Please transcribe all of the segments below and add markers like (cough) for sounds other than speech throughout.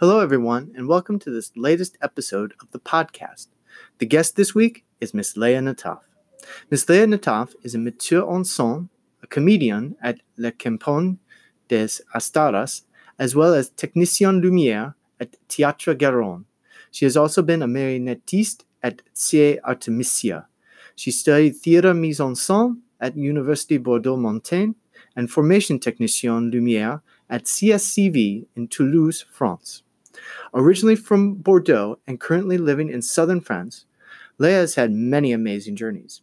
Hello, everyone, and welcome to this latest episode of the podcast. The guest this week is Miss Leah Nataf. Miss Leah Nataf is a metteur en scène, a comedian at Le Campon des Astaras, as well as technicien lumière at Théâtre Garonne. She has also been a marionettiste at CIE Artemisia. She studied theatre mise en scène at Université Bordeaux Montaigne and formation technicien lumière at CSCV in Toulouse, France. Originally from Bordeaux and currently living in southern France, Leah has had many amazing journeys.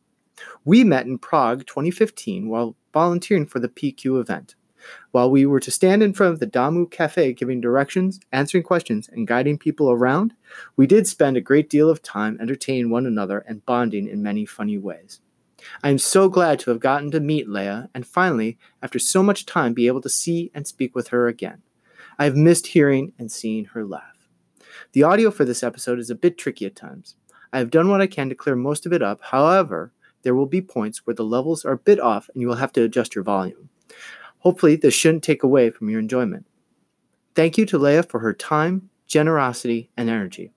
We met in Prague 2015 while volunteering for the PQ event. While we were to stand in front of the Damu Cafe giving directions, answering questions, and guiding people around, we did spend a great deal of time entertaining one another and bonding in many funny ways. I am so glad to have gotten to meet Leah and finally, after so much time, be able to see and speak with her again. I have missed hearing and seeing her laugh. The audio for this episode is a bit tricky at times. I have done what I can to clear most of it up, however, there will be points where the levels are a bit off and you will have to adjust your volume. Hopefully, this shouldn't take away from your enjoyment. Thank you to Leah for her time, generosity, and energy.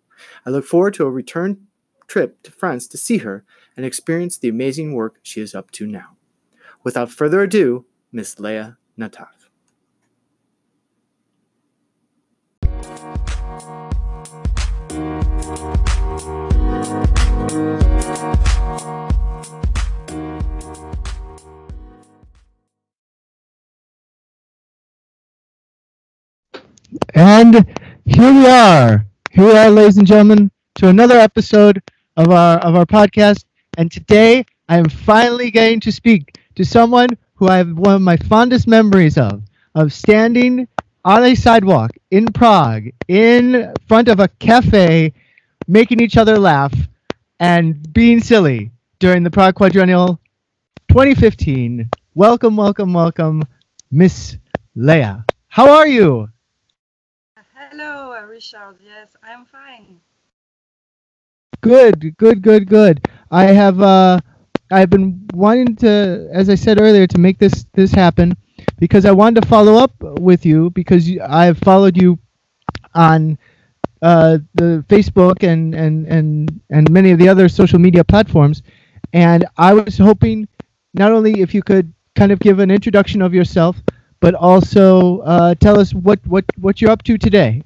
I look forward to a return trip to France to see her and experience the amazing work she is up to now. Without further ado, Miss Leah Nataf. And here we are. Here we are, ladies and gentlemen, to another episode of our of our podcast. And today I am finally getting to speak to someone who I have one of my fondest memories of, of standing on a sidewalk in Prague in front of a cafe, making each other laugh and being silly during the Prague Quadrennial 2015. Welcome, welcome, welcome, Miss Leah. How are you? Hello, Richard. Yes, I'm fine. Good, good, good, good. I have uh, I've been wanting to, as I said earlier, to make this this happen because I wanted to follow up with you because you, I've followed you on uh, the Facebook and, and and and many of the other social media platforms, and I was hoping not only if you could kind of give an introduction of yourself, but also uh, tell us what, what, what you're up to today.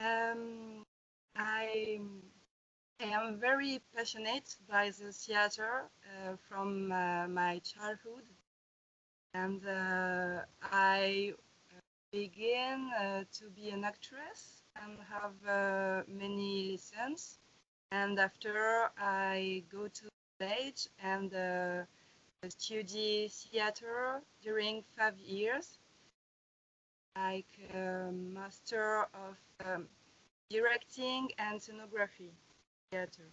Um, I, am very passionate by the theater uh, from uh, my childhood, and uh, I began uh, to be an actress and have uh, many lessons. And after I go to stage and study theater during five years, like a master of um, directing and scenography theater.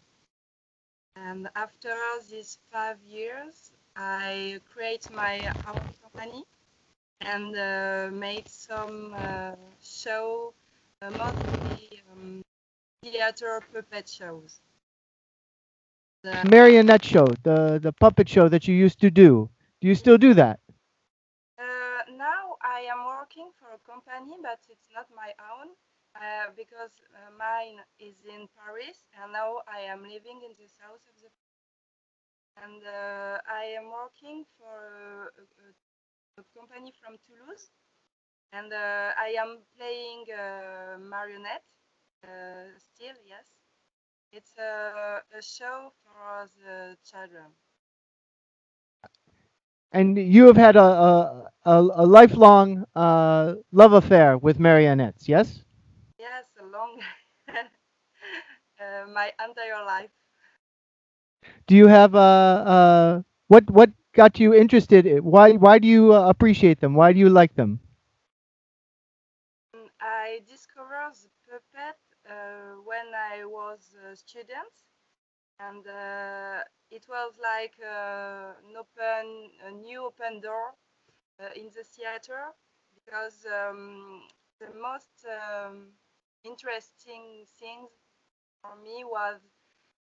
And after these five years, I create my own company and uh, made some uh, show, uh, mostly um, theater puppet shows the marionette show, the the puppet show that you used to do. Do you still do that? Uh, now I am working for a company, but it's not my own uh, because uh, mine is in Paris, and now I am living in the south of the. And uh, I am working for a, a, a company from Toulouse, and uh, I am playing uh, marionette still, yes it's a, a show for the children. And you have had a a, a, a lifelong uh, love affair with marionettes, yes? Yes, a long, (laughs) uh, my entire life. Do you have a, a what what got you interested? Why why do you uh, appreciate them? Why do you like them? I discovered the puppet uh, when I was a student, and uh, it was like uh, an open, a new open door in the theater because um, the most um, interesting thing for me was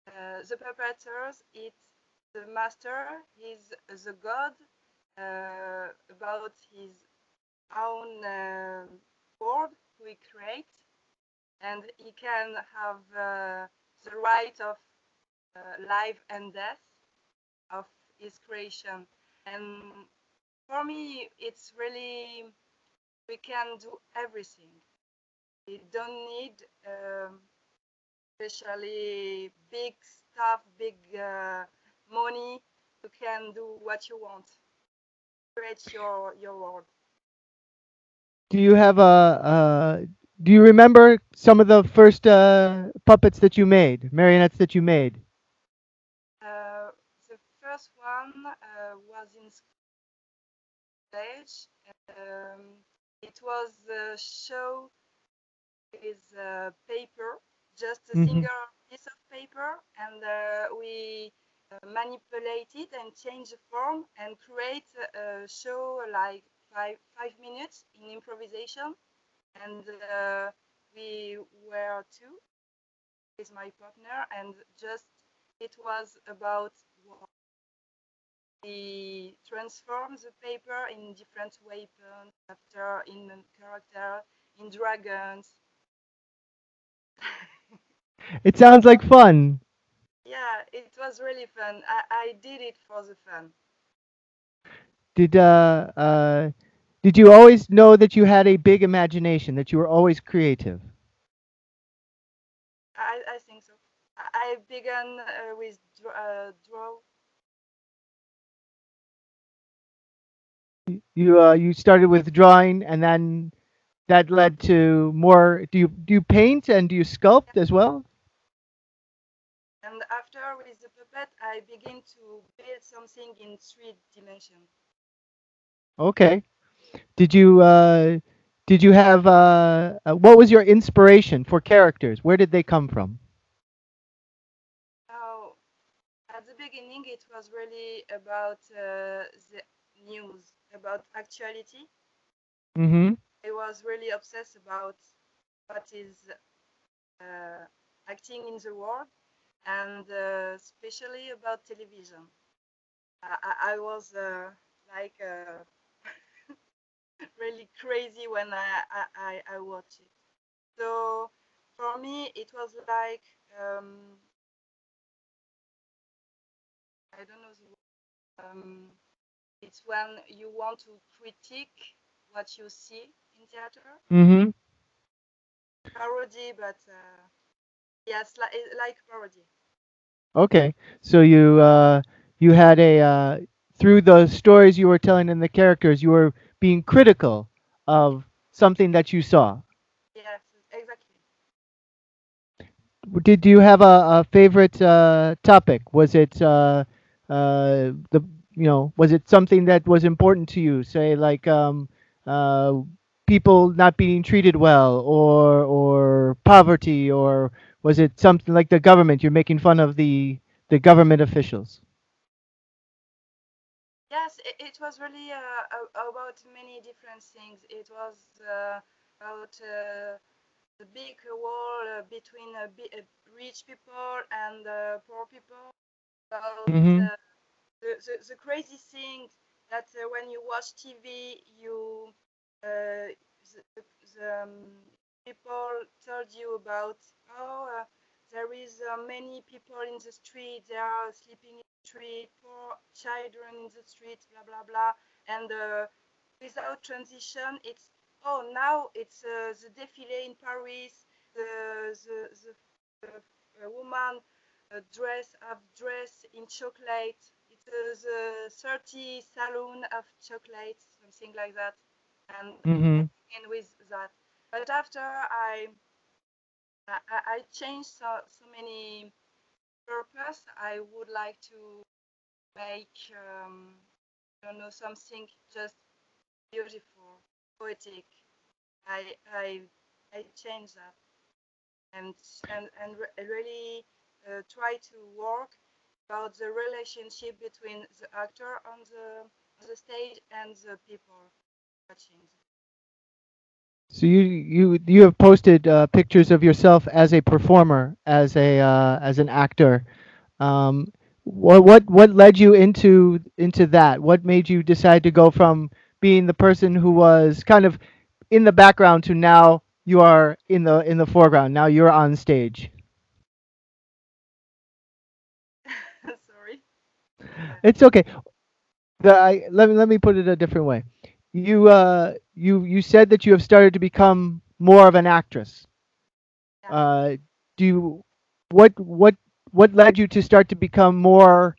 uh, the puppeteers. It's the master. He's the god uh, about his own uh, world we create, and he can have uh, the right of uh, life and death of his creation. And for me, it's really we can do everything. We don't need um, especially big stuff, big uh, money. You can do what you want. Create your your world. Do you have a? Uh, do you remember some of the first uh, puppets that you made, marionettes that you made? Uh, the first one uh, was in stage. Um, it was a show with uh, paper, just a Mhm. single piece of paper, and uh, we manipulate it and change the form and create a show like five five minutes in improvisation. And uh, we were two with my partner, and just it was about we transform the paper in different weapons after in character in dragons It sounds like fun. Yeah it was really fun I, I did it for the fun Did uh, uh, did you always know that you had a big imagination, that you were always creative? i, I think so i, began uh, with uh, draw You uh, you started with drawing, and then that led to more. Do you do you paint and do you sculpt as well? With the puppet i begin to build something in three dimensions Okay. Did you uh, did you have uh, uh, what was your inspiration for characters? Where did they come from? Now, at the beginning, it was really about uh, the news, about actuality. Mm-hmm. I was really obsessed about what is uh, acting in the world, and uh, especially about television. I, I, was uh, like uh, (laughs) really crazy when I, I, I, watched it. So for me, it was like um, I don't know the word. Um, it's when you want to critique what you see in theater. Mm-hmm. Parody, but uh, yes, like, like parody. Okay. So you uh, you had a uh, through the stories you were telling and the characters, you were being critical of something that you saw. Yes, exactly. Did you have a, a favorite uh, topic? Was it uh, uh, the you know was it something that was important to you? Say like um, uh, people not being treated well, or or poverty, or was it something like the government? You're making fun of the the government officials. Yes, it, it was really uh, about many different things. It was uh, about uh, the big wall uh, between uh, uh, rich people and uh, poor people. About Mhm. uh, the, the, the crazy thing that when you watch TV, you the, the um, people told you about oh uh, there is uh, many people in the street they are sleeping in the street poor children in the street blah blah blah and uh, without transition it's oh now it's uh, the défilé in paris the the, the, the uh, woman uh, dress have dress in chocolate it is a 30 saloon of chocolate something like that and Mm-hmm. and with that. But after I I, I changed so, so many purpose, I would like to make um, I don't know something just beautiful, poetic. I I I changed that and and and re- really uh, try to work about the relationship between the actor on the on the stage and the people watching. So you you you have posted uh, pictures of yourself as a performer, as a uh, as an actor. Um, what what what led you into into that? What made you decide to go from being the person who was kind of in the background to now you are in the in the foreground. Now you're on stage. (laughs) Sorry. It's okay. The, I, let me let me put it a different way. You uh you you said that you have started to become more of an actress. Yeah. Uh, do you what what what led you to start to become more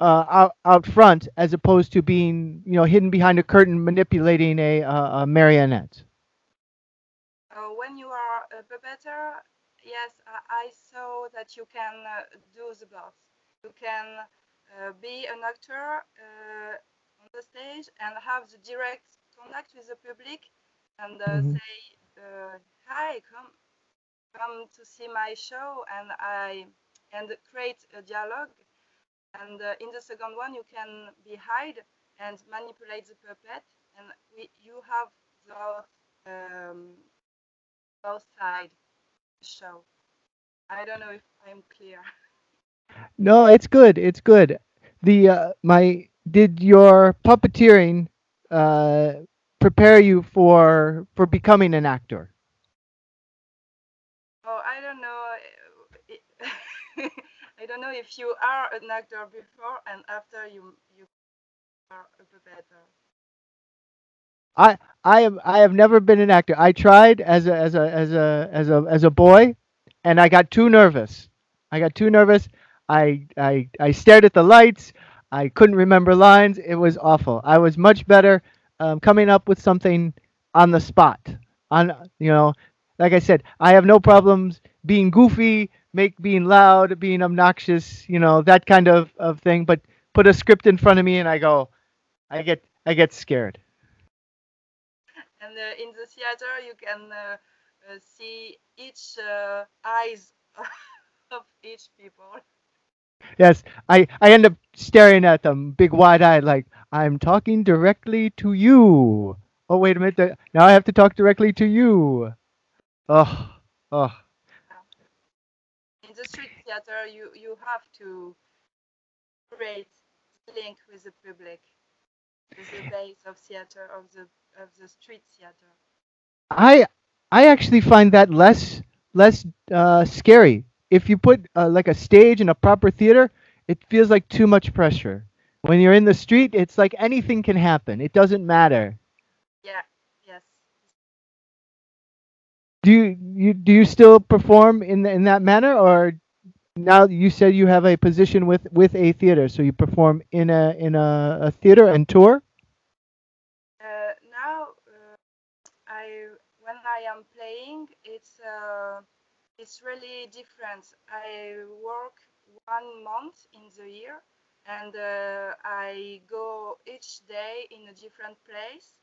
uh, out out front as opposed to being you know hidden behind a curtain manipulating a, uh, a marionette? Uh, when you are a puppeteer, yes, I, I saw that you can uh, do the both. You can uh, be an actor uh, the stage and have the direct contact with the public and uh, Mhm. say, uh, "Hi, come, come to see my show," and I and create a dialogue. And uh, in the second one, you can be hide and manipulate the puppet, and we, you have the um, both side show. I don't know if I'm clear. No, it's good. It's good. The uh, my did your puppeteering uh, prepare you for for becoming an actor? Oh, I don't know. uh, (laughs) I don't know if you are an actor before and after you you are a puppeteer. I I am I have never been an actor. I tried as a as a as a as a as a boy, and I got too nervous. I got too nervous. I I I stared at the lights. I couldn't remember lines. It was awful. I was much better um, coming up with something on the spot. On you know, like I said, I have no problems being goofy, make being loud, being obnoxious. You know that kind of of thing. But put a script in front of me, and I go, I get I get scared. And uh, in the theater, you can uh, uh, see each uh, eyes (laughs) of each people. Yes, I, I end up staring at them, big wide eyed, like I'm talking directly to you. Oh wait a minute, now I have to talk directly to you. Oh, oh, In the street theater, you you have to create link with the public, with the base of theater of the of the street theater. I I actually find that less less uh, scary. If you put uh, like a stage in a proper theater, it feels like too much pressure. When you're in the street, it's like anything can happen. It doesn't matter. Yeah. Yes. Do you, you do you still perform in the, in that manner, or now you said you have a position with with a theater, so you perform in a in a, a theater and tour? Uh, now, uh, I when I am playing, it's uh, it's really different. I work one month in the year, and uh, I go each day in a different place.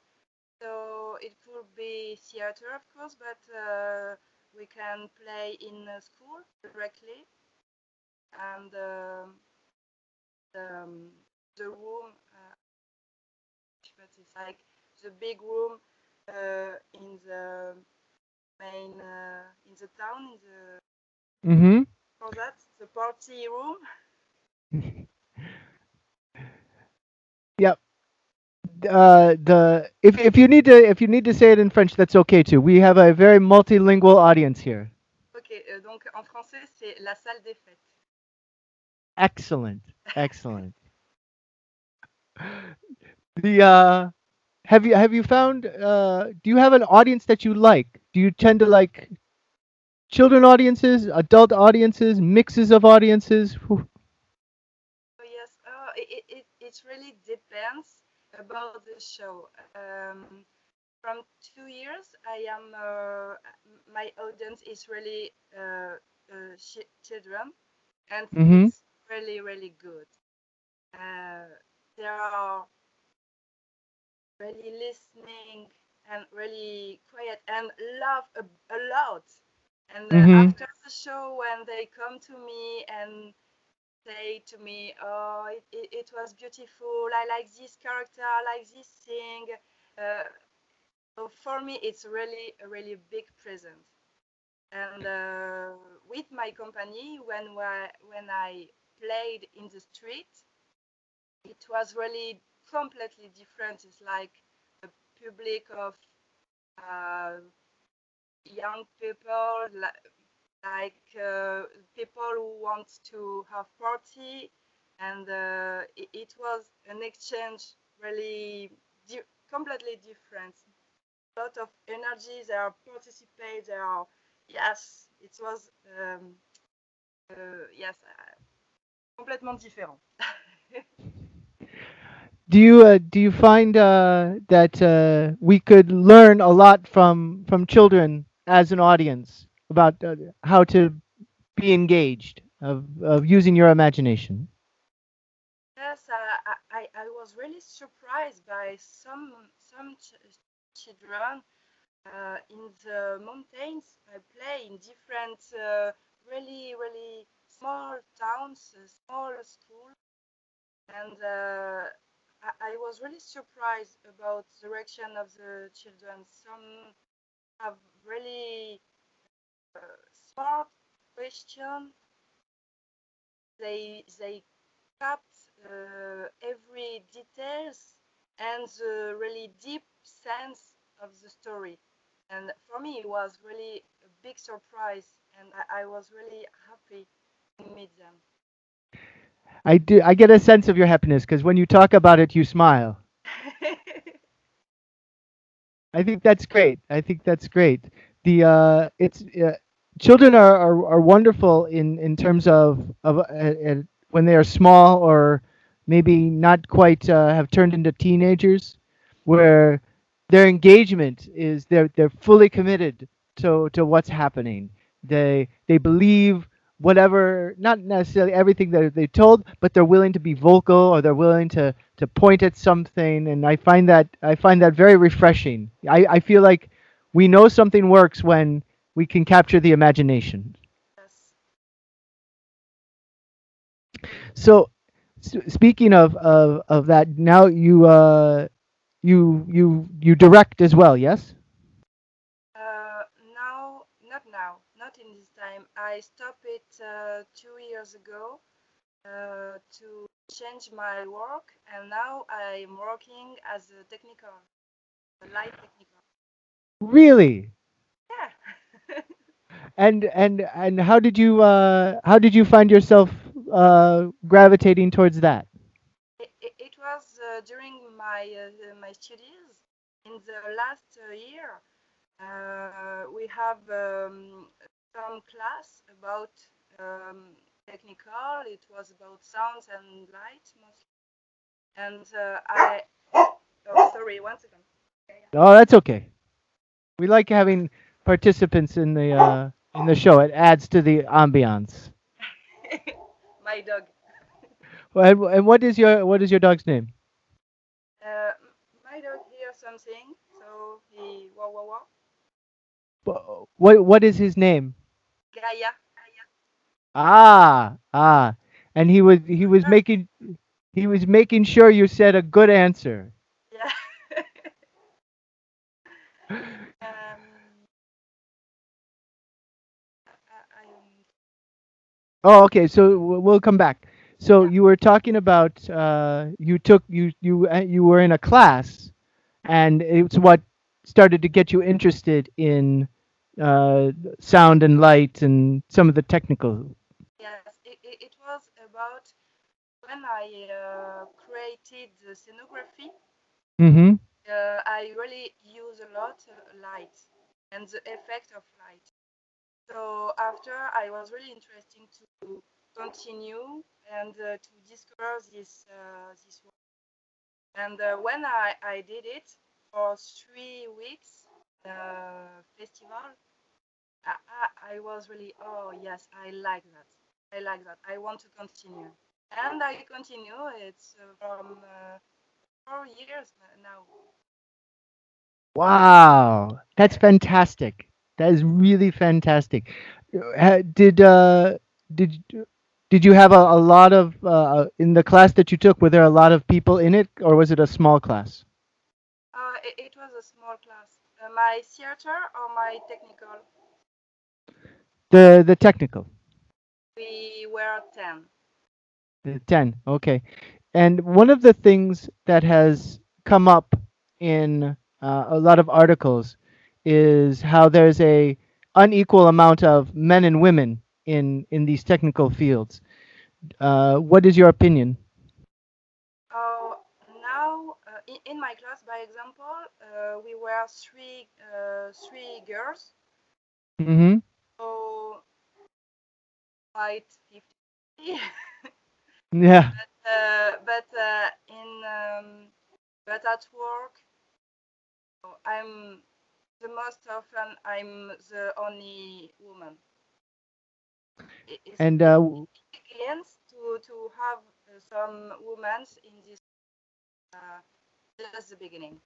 So it could be theater, of course, but uh, we can play in school directly, and the um, the room. Uh, but it's like the big room uh, in the main uh, in the town in the Mm-hmm. for that the party room (laughs) Yep. Uh, the if if you need to if you need to say it in French, that's okay too. We have a very multilingual audience here. ok euh, donc en français c'est la salle des fêtes Excellent, excellent. (laughs) The uh, have you have you found uh, do you have an audience that you like? Do you tend to like children audiences, adult audiences, mixes of audiences? Whew. oh yes oh, it, it, it really depends about the show um, from two years I am uh, my audience is really uh, uh, children and Mhm. it's really really good uh, they are really listening and really quiet and laugh a, a lot. And uh, Mhm. after the show, when they come to me and say to me, "Oh, it, it, it was beautiful. I like this character. I like this thing." Uh, so for me, it's really a really big present. And uh, with my company, when when I played in the street, it was really completely different. It's like a public of young people, li- like uh, people who want to have party, and uh, it, it was an exchange really di- completely different. A lot of energy. They are participate. They are yes. It was um, uh, yes, uh, complètement différent. (laughs) Do you uh, do you find uh, that uh, we could learn a lot from from children as an audience about uh, how to be engaged of of using your imagination? Yes, I, I, I I was really surprised by some some ch- children uh, in the mountains. I play in different, uh, really, really small towns, uh, small schools, and uh, I, was really surprised about the reaction of the children. Some have really uh, smart question. They they capped uh, every details and the really deep sense of the story. And for me, it was really a big surprise, and I, I was really happy to meet them. I do. I get a sense of your happiness because when you talk about it, you smile. (laughs) I think that's great. I think that's great. The uh, it's uh, children are, are, are wonderful in, in terms of of uh, uh, when they are small or maybe not quite uh, have turned into teenagers, where their engagement is they're they're fully committed to to what's happening. They they believe whatever not necessarily everything that they're told but they're willing to be vocal or they're willing to to point at something. And i find that i find that very refreshing. I i feel like we know something works when we can capture the imagination. Yes. so speaking of of of that now you uh you you you direct as well yes Uh, now, not now, not in this time. I stopped it uh, two years ago uh, to change my work, and now I'm working as a technical, a light technical. really Yeah. (laughs) and and and how did you uh how did you find yourself uh gravitating towards that It, it, it was uh, during my uh, my studies in the last uh, year. Uh, we have um, some class about um, technical. It was about sounds and light mostly. And uh, I oh sorry one second. Oh, that's okay. We like having participants in the uh, in the show. It adds to the ambiance. (laughs) my dog. And, and what is your what is your dog's name? Uh, my dog hears something, so he wah wah wah. Wh- What what is his name? Gaia. Ah ah, and he was he was (laughs) making he was making sure you said a good answer. Yeah. (laughs) um, Oh, okay. So we'll come back. So you were talking about uh, you took you you uh, you were in a class, and it's what started to get you interested in uh, sound and light and some of the technical. yes, it, it, was about when I uh, created the scenography. Mm-hmm. Uh, I really use a lot of light and the effect of light. So after, I was really interested to continue and uh, to discover this uh, this work. And uh, when I, I did it for three weeks uh, festival, I, I, was really oh yes I like that I like that I want to continue and I continue it's uh, from uh, four years now Wow, that's fantastic. That is really fantastic. Did uh did did you have a, a lot of uh, in the class that you took? Were there a lot of people in it, or was it a small class? uh, it, it was a small class uh, my theater or my technical The the technical. we were 10 The 10. Okay. And one of the things that has come up in uh, a lot of articles is how there's a unequal amount of men and women in in these technical fields. Uh, what is your opinion? Oh, now uh, in, in my class, by example, uh, we were three uh, three girls, Mm-hmm. so quite 50. (laughs) Yeah. uh, but uh, in um, but at work, I'm the most often I'm the only woman. It's And uh, begins to to have some women in this uh, just the beginning.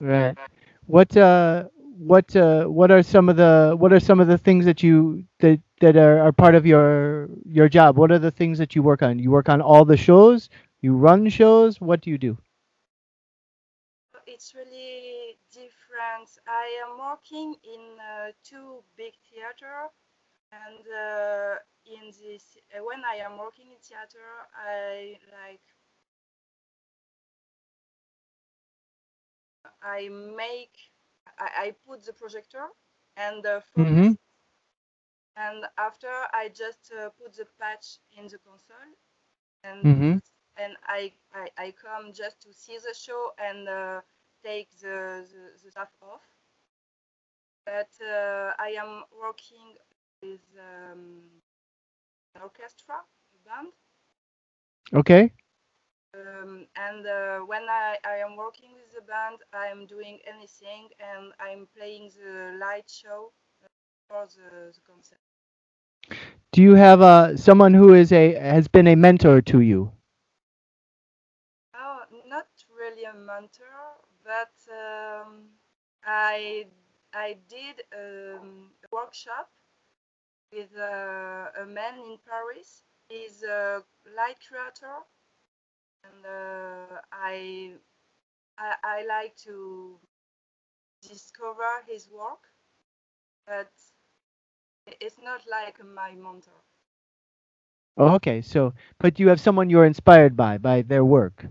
right. What uh, what uh, what are some of the what are some of the things that you that that are, are part of your your job? What are the things that you work on? You work on all the shows. You run shows. What do you do? It's really different. I am working in uh, two big theater, and uh, in this uh, when I am working in theater, I like I make I, I put the projector and the focus, Mhm. and after I just uh, put the patch in the console, and Mhm. and I, I I come just to see the show and uh, take the, the, the stuff off. But uh, I am working with um, an orchestra, a band, Okay. Um, and uh, when I, I am working with the band, I am doing anything and I'm playing the light show uh, for the, the concert. Do you have uh, someone who is a has been a mentor to you? Oh, not really a mentor, but um, I I did um, a workshop with uh, a man in Paris. He's a light creator, and uh, I, I I like to discover his work, but it's not like my mentor. Oh, okay. So, but you have someone you're inspired by by their work.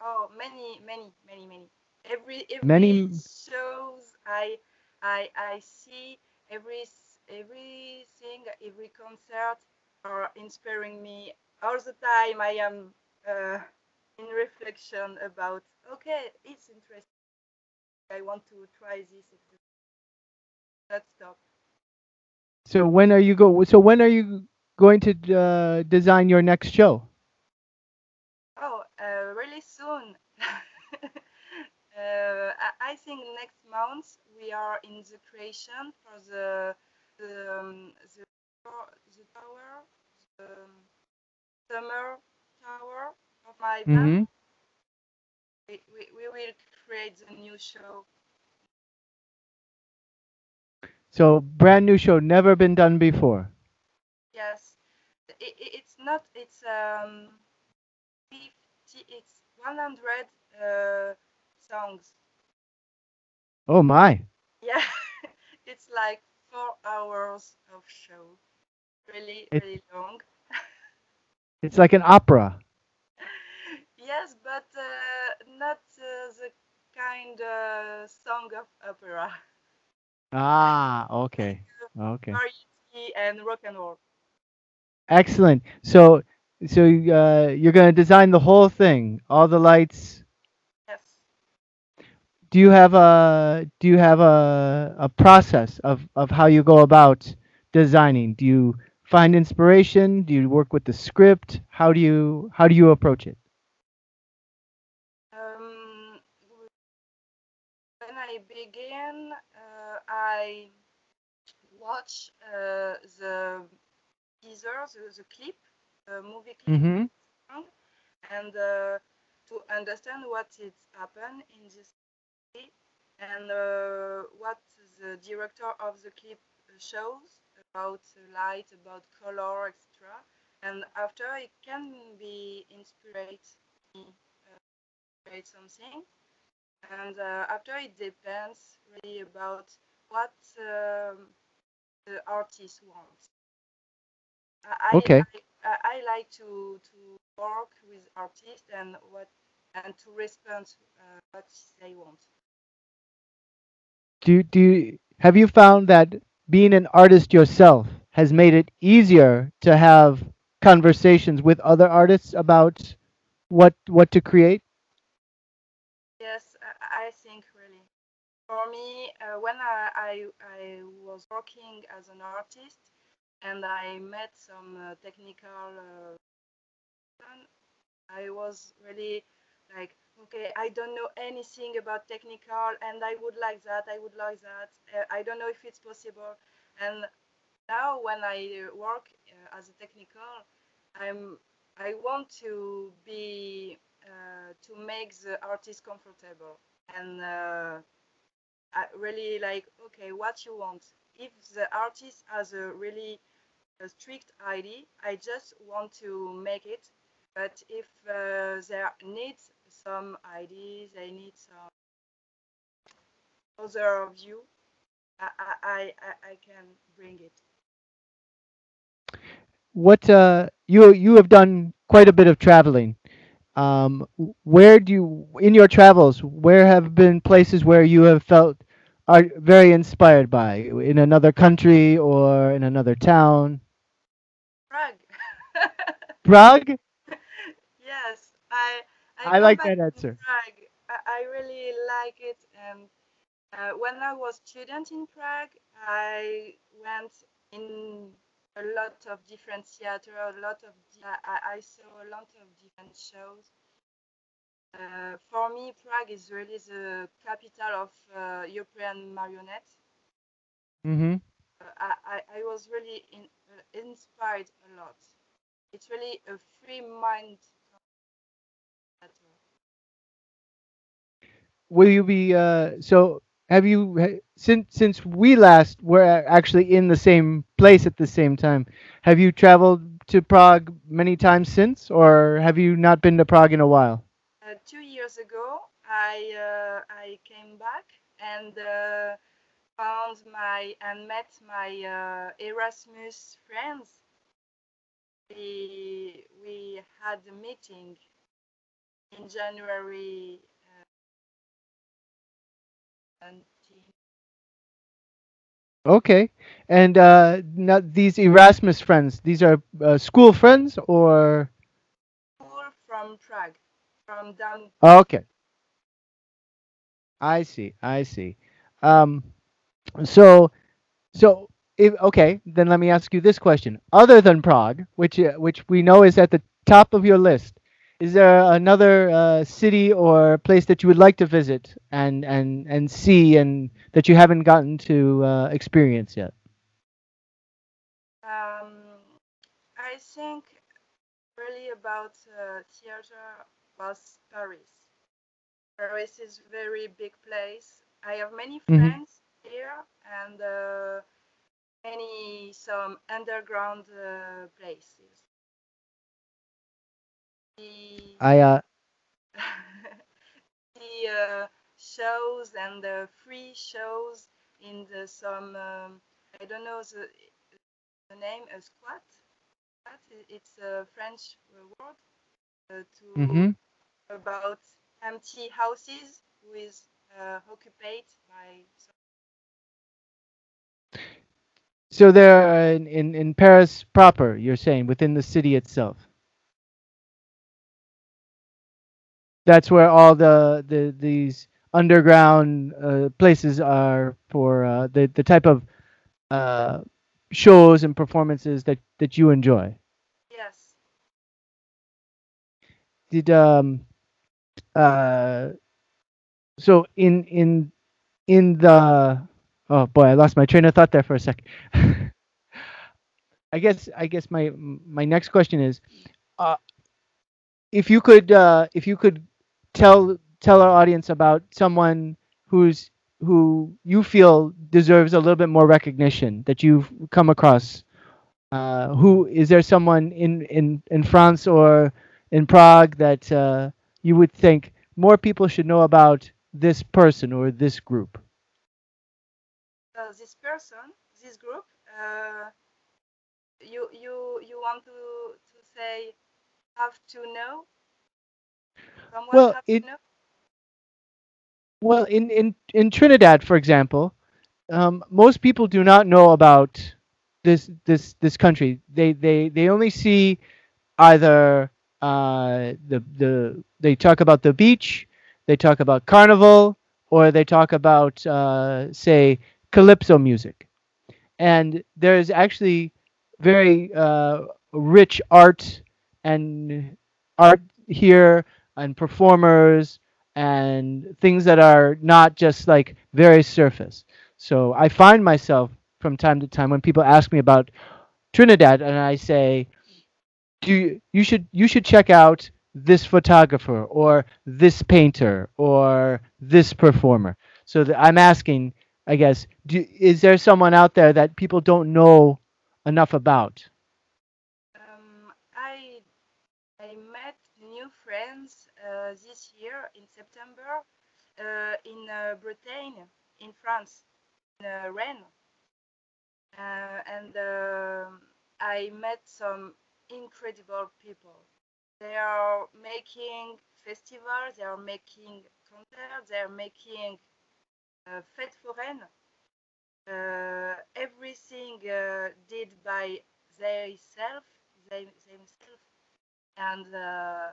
Oh, many, many, many, many. Every every Many- shows I I I see every everything every concert are inspiring me all the time. I am uh, in reflection about okay, it's interesting. I want to try this. Not stop. So when are you go? So when are you going to uh, design your next show? Oh, uh, really soon. (laughs) uh, I, I think next month we are in the creation for the the um, the, the tower, the um, summer tower of my band. Mm-hmm. We, we, we will create the new show. So brand new show, never been done before. Yes, it, it, it's not. It's um, 50, it's 100 uh, songs. Oh my! Yeah, (laughs) it's like four hours of show. Really, It- really long. It's like an opera. yes, but uh, not uh, the kind uh, song of opera. Ah, okay, okay, Variety and rock and roll. excellent. So, so uh, you're gonna design the whole thing, all the lights. Yes. Do you have a do you have a a process of of how you go about designing? Do you find inspiration? Do you work with the script? How do you how do you approach it? Um, when I begin, uh, I watch uh, the teaser, the, the clip, the movie clip. Mm-hmm. and uh, to understand what is happened in this clip and uh, what the director of the clip shows about light, about color, etc. And after it can be inspired me uh, create something. And uh, after it depends really about what um, the artist wants. I, Okay. I, I, like to, to work with artists and what and to respond uh, what they want. Do do you, have you found that being an artist yourself has made it easier to have conversations with other artists about what what to create? Yes, I, think really. For me, uh, when I, I, I was working as an artist and I met some uh, technical uh, I was really like, okay, I don't know anything about technical and I would like that, I would like that. Uh, I don't know if it's possible. And now when I uh, work uh, as a technical, I'm I want to be uh, to make the artist comfortable and uh, I really like okay what you want if the artist has a really a strict ID I just want to make it but if uh, they need some ideas I need some other view I, I, I, I can bring it What uh, you you have done quite a bit of traveling. Um, where do you in your travels? Where have been places where you have felt are very inspired by in another country or in another town? Prague (laughs) Prague. I like that answer. Prague I, I really like it and Uh, when I was student in Prague, I went in a lot of different theater, a lot of I, I saw a lot of different shows. Uh, for me, Prague is really the capital of uh, European marionette. Mm-hmm. Uh, I, I, I was really in, uh, inspired a lot. It's really a free mind Will you be uh, so? Have you since since we last were actually in the same place at the same time? Have you traveled to Prague many times since, or have you not been to Prague in a while? Uh, two years ago, I uh, I came back and uh, found my and met my uh, Erasmus friends. We we had a meeting in January 19 Okay. And uh, not these Erasmus friends. These are uh, school friends, or school from Prague, from down. okay. I see. I see. Um, so so if, okay, then let me ask you this question. Other than Prague, which uh, which we know is at the top of your list, is there another uh, city or place that you would like to visit and and and see and that you haven't gotten to uh, experience yet? Um, I think really about uh, theater was Paris. Paris is very big place. I have many Mhm. friends here and uh, many some underground uh, places. The, I uh, (laughs) the uh, shows and the free shows in the some um, I don't know the, the name a squat. Squat, It's a French uh, word uh, to mhm. about empty houses with uh, occupied by So they're in, in in Paris proper. You're saying within the city itself. That's where all the the these underground uh, places are for uh, the the type of uh, shows and performances that that you enjoy. yes. Did um uh so in in in the oh boy I lost my train of thought there for a second. (laughs) I guess I guess my my next question is uh, if you could uh, if you could tell tell our audience about someone who's who you feel deserves a little bit more recognition that you've come across. Uh, who is there someone in in in France or in Prague that uh, you would think more people should know about this person or this group? Uh, this person, this group, uh, you you you want to to say have to know Well, it- well in in in Trinidad for example um, most people do not know about this this this country. They they they only see either uh, the the they talk about the beach, they talk about carnival, or they talk about uh, say calypso music. And there's actually very uh, rich art and art here and performers and things that are not just like very surface. So I find myself from time to time when people ask me about Trinidad and I say, "Do you, you should you should check out this photographer or this painter or this performer." So I'm asking, I guess, do, is there someone out there that people don't know enough about? Um, I I met new friends uh, this year in September uh, in uh, Bretagne, in France, in uh, Rennes, uh, and I met some incredible people. They are making festivals, they are making concerts, they are making uh, fête foraine. Uh, everything uh, did by themselves, they, themselves, and uh,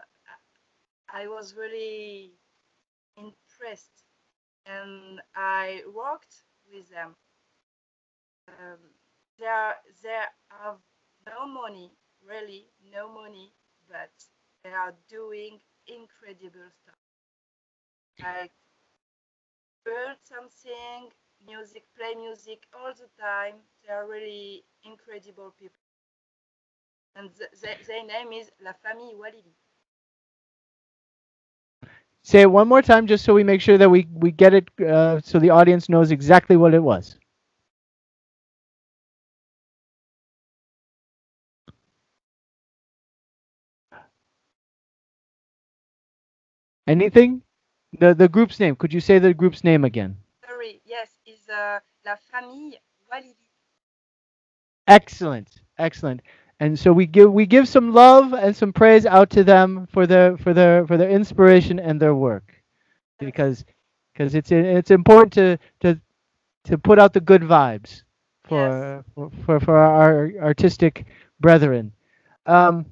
I was really impressed. And I worked with them. Um, they are, they have no money, really no money, but they are doing incredible stuff. Like build something, music, play music all the time. They are really incredible people. And th- th- their name is La Famille Walili. Say it one more time, just so we make sure that we we get it, uh, so the audience knows exactly what it was. Anything? The the group's name. Could you say the group's name again? Sorry, yes, is uh, La Famille Walili. Excellent, excellent. And so we give we give some love and some praise out to them for their for their for their inspiration and their work, because because it's it's important to to to put out the good vibes for for, for for our artistic brethren. Um,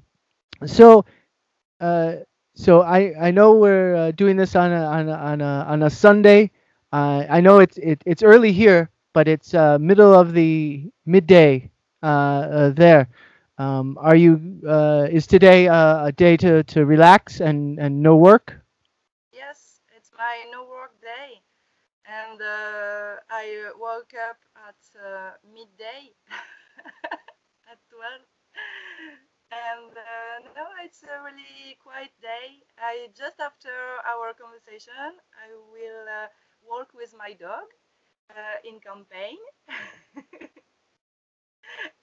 so uh, so I I know we're uh, doing this on a on a on a, on a Sunday. Uh, I know it's it, it's early here, but it's uh, middle of the midday uh, uh, there. Um, are you? Uh, is today uh, a day to, to relax and, and no work? Yes, it's my no work day, and uh, I woke up at uh, midday (laughs) at 12. And uh, no, it's a really quiet day. I just after our conversation, I will uh, walk with my dog in campaign. (laughs)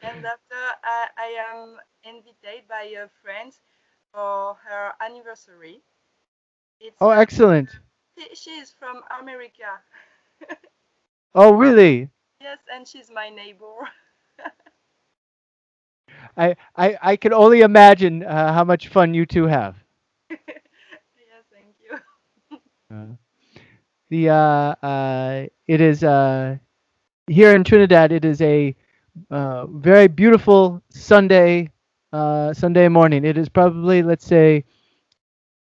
and after I, I am invited by a friend for her anniversary. It's Oh, excellent. she, she is from America. (laughs) Oh, really? yes, and she's my neighbor. (laughs) I I, I can only imagine uh, how much fun you two have. (laughs) yes, thank you. Uh, the uh, uh, it is uh, here in Trinidad. It is a uh, very beautiful Sunday uh, Sunday morning. It is probably let's say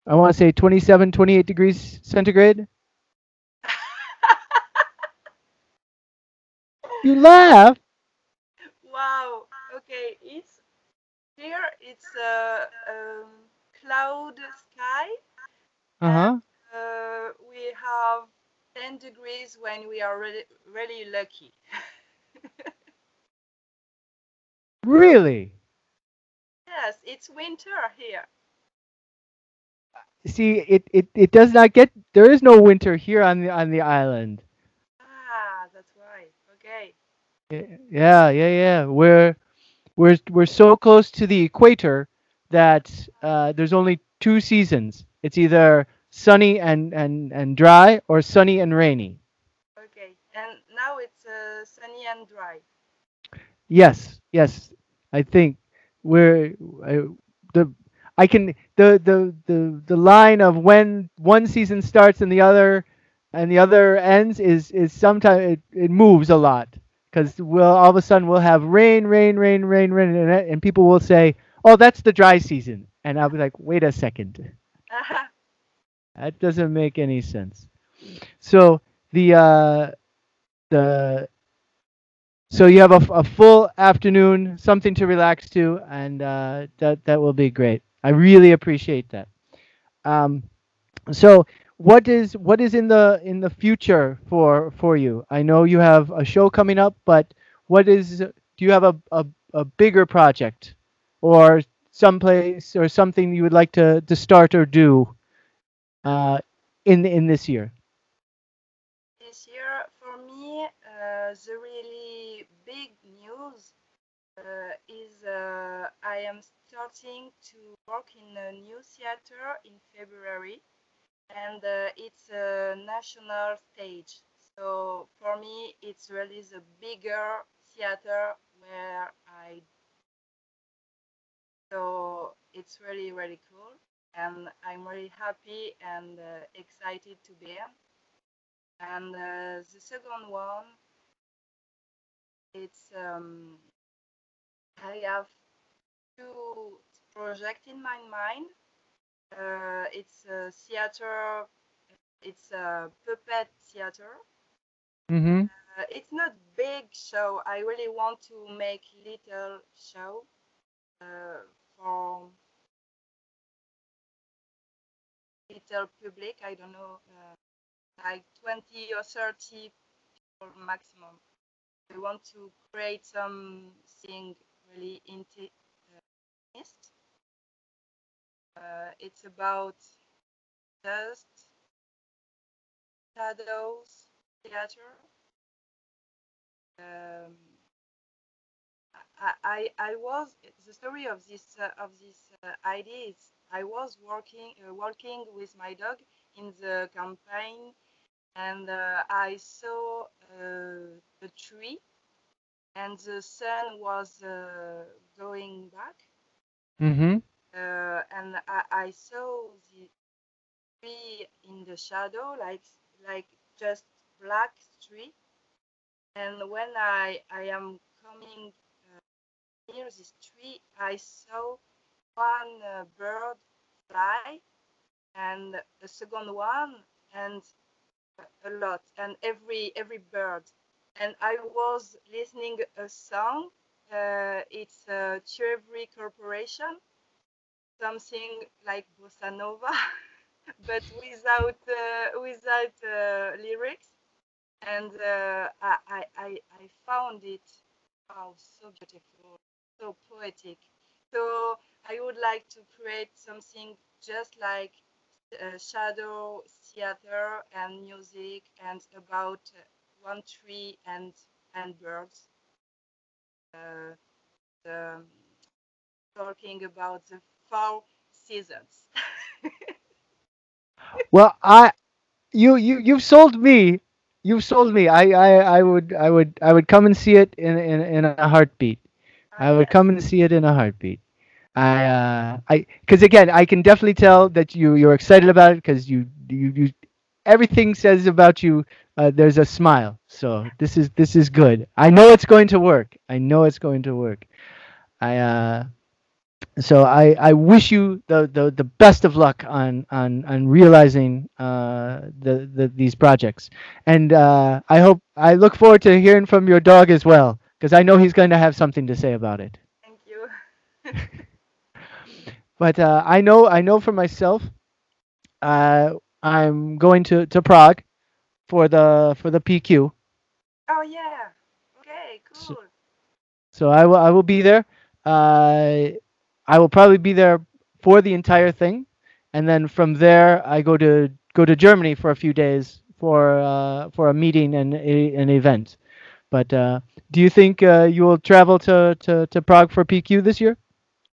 I want to say 27, 28 degrees centigrade. (laughs) You laugh. wow. Okay, it's here. It's a um, cloud sky. Uh huh. Uh, we have 10 degrees when we are really, really lucky. (laughs) Really? yes, it's winter here. See, it, it, it does not get. There is no winter here on the on the island. Ah, that's why. Okay. Yeah, yeah, yeah. We're we're we're so close to the equator that uh, there's only two seasons. It's either sunny and, and, and dry or sunny and rainy. Okay. And now it's uh, sunny and dry. Yes, yes. I think we're I, the I can the, the the the line of when one season starts and the other and the other ends is is sometimes it, it moves a lot because we'll all of a sudden we'll have rain, rain, rain, rain, rain, and, and people will say, "Oh, that's the dry season," and I'll be like, "Wait a second, Uh-huh. that doesn't make any sense." So the uh, the so you have a, a full afternoon, something to relax to, and uh, that that will be great. I really appreciate that. Um, so what is what is in the in the future for for you? I know you have a show coming up, but what is do you have a a, a bigger project or someplace or something you would like to to start or do uh, in in this year? This year, for me, uh, the really is uh, I am starting to work in a new theater in February, and uh, it's a national stage. So for me, it's really the bigger theater where I. So it's really really cool, and I'm really happy and uh, excited to be here. And uh, the second one, it's um, I have two projects in my mind. Uh, it's a theater. It's a puppet theater. Mm-hmm. Uh, it's not big show. I really want to make little show uh, for little public. I don't know, uh, like 20 or 30 people maximum. I want to create something really intimate. Uh, it's about dust, shadows, theater. Um, I, I, I was the story of this uh, of this uh, idea is I was working uh, walking with my dog in the campaign and uh, I saw uh, a tree and the sun was uh, going back. Mm-hmm. uh, and I, I saw the tree in the shadow like like just black tree. And when I I am coming uh, near this tree I saw one uh, bird fly and a second one and a lot. And every every bird and i was listening a song uh, it's a Cherry corporation something like bossa nova (laughs) but without uh, without uh, lyrics. And uh, I, I i i found it oh so beautiful so poetic. So i would like to create something just like uh, shadow theater and music and about uh, one tree and and birds uh, um, talking about the four seasons (laughs) Well, I you you you've sold me. You've sold me. I, I, I would I would I would come and see it in in, in a heartbeat. I would come and see it in a heartbeat. I uh I because again I can definitely tell that you you're excited about it because you you you everything says about you uh, there's a smile. So this is this is good. I know it's going to work. I know it's going to work. I uh so I, I wish you the, the, the best of luck on on, on realizing uh, the, the these projects and uh, I hope I look forward to hearing from your dog as well because I know he's going to have something to say about it. thank you (laughs) But uh, I know I know for myself, uh, I'm going to, to Prague for the for the PQ. oh yeah okay So- cool So I will I will be there. Uh, I will probably be there for the entire thing, and then from there I go to go to Germany for a few days for uh, for a meeting and a, an event. But uh, do you think uh, you will travel to, to, to Prague for PQ this year?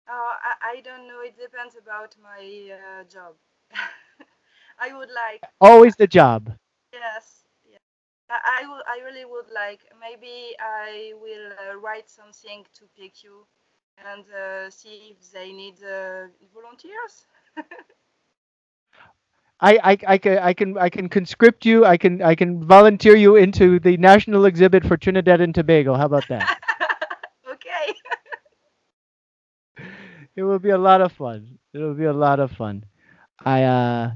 oh I, I don't know it depends about my uh, job i would like Always the job. Yes, yes. I, I would. I really would like. Maybe I will uh, write something to you and uh, see if they need uh, volunteers. (laughs) I, I, I can I can I can conscript you. I can I can volunteer you into the national exhibit for Trinidad and Tobago. How about that? (laughs) okay. (laughs) it will be a lot of fun. It will be a lot of fun. I uh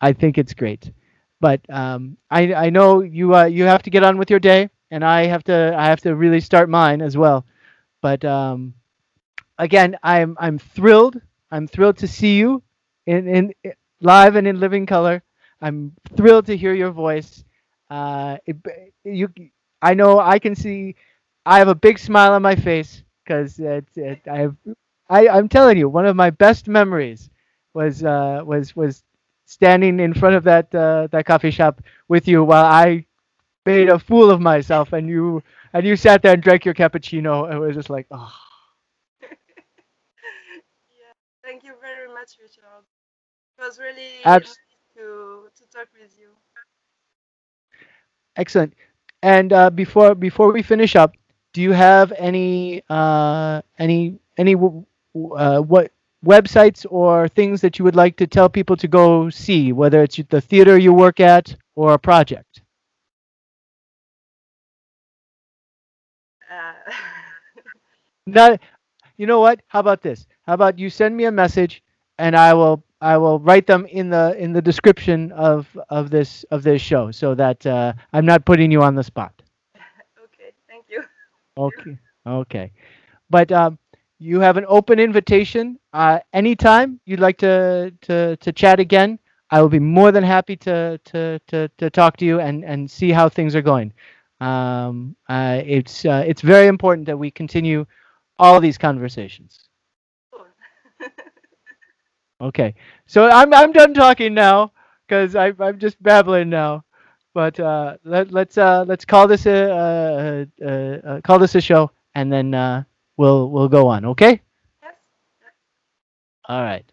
I think it's great. But um I I know you uh you have to get on with your day and I have to I have to really start mine as well. But um again, I'm I'm thrilled. I'm thrilled to see you in in live and in living color. I'm thrilled to hear your voice. Uh, it, you, I know I can see. I have a big smile on my face because it, it, I have. I, I'm telling you, one of my best memories was uh, was was standing in front of that uh, that coffee shop with you while I made a fool of myself, and you and you sat there and drank your cappuccino, and it was just like, oh. (laughs) yeah. Thank you very much, Richard. It was really Abs- nice to to talk with you. Excellent. And uh, before before we finish up, do you have any uh, any any uh, what websites or things that you would like to tell people to go see, whether it's the theater you work at or a project? Uh, (laughs) Not, you know what? How about this? How about you send me a message, and I will I will write them in the in the description of of this of this show, so that uh, I'm not putting you on the spot. (laughs) okay, thank you. Okay. Okay. But um, you have an open invitation. Uh, anytime you'd like to, to, to chat again, I will be more than happy to, to, to, to talk to you and, and see how things are going. Um, uh, it's, uh, it's very important that we continue all these conversations. (laughs) Okay. So I'm, I'm done talking now because I'm just babbling now. But uh, let, let's uh, let's call this a uh, uh, uh, call this a show, and then uh, we'll we'll go on. Okay. yes. All right.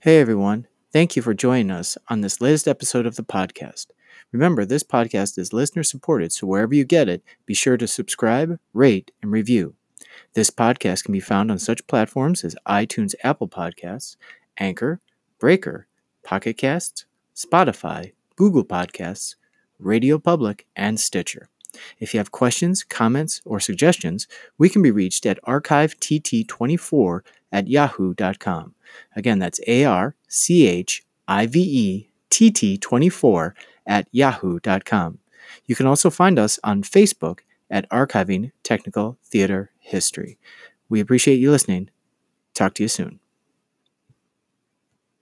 Hey everyone, thank you for joining us on this latest episode of the podcast. Remember, this podcast is listener supported, so wherever you get it, be sure to subscribe, rate, and review. This podcast can be found on such platforms as iTunes Apple Podcasts, Anchor, Breaker, Pocket Casts, Spotify, Google Podcasts, Radio Public, and Stitcher. If you have questions, comments, or suggestions, we can be reached at archivett24 at yahoo.com. Again, that's A R C H I V E T T 24 at yahoo.com. You can also find us on Facebook at Archiving Technical Theater History. We appreciate you listening. Talk to you soon.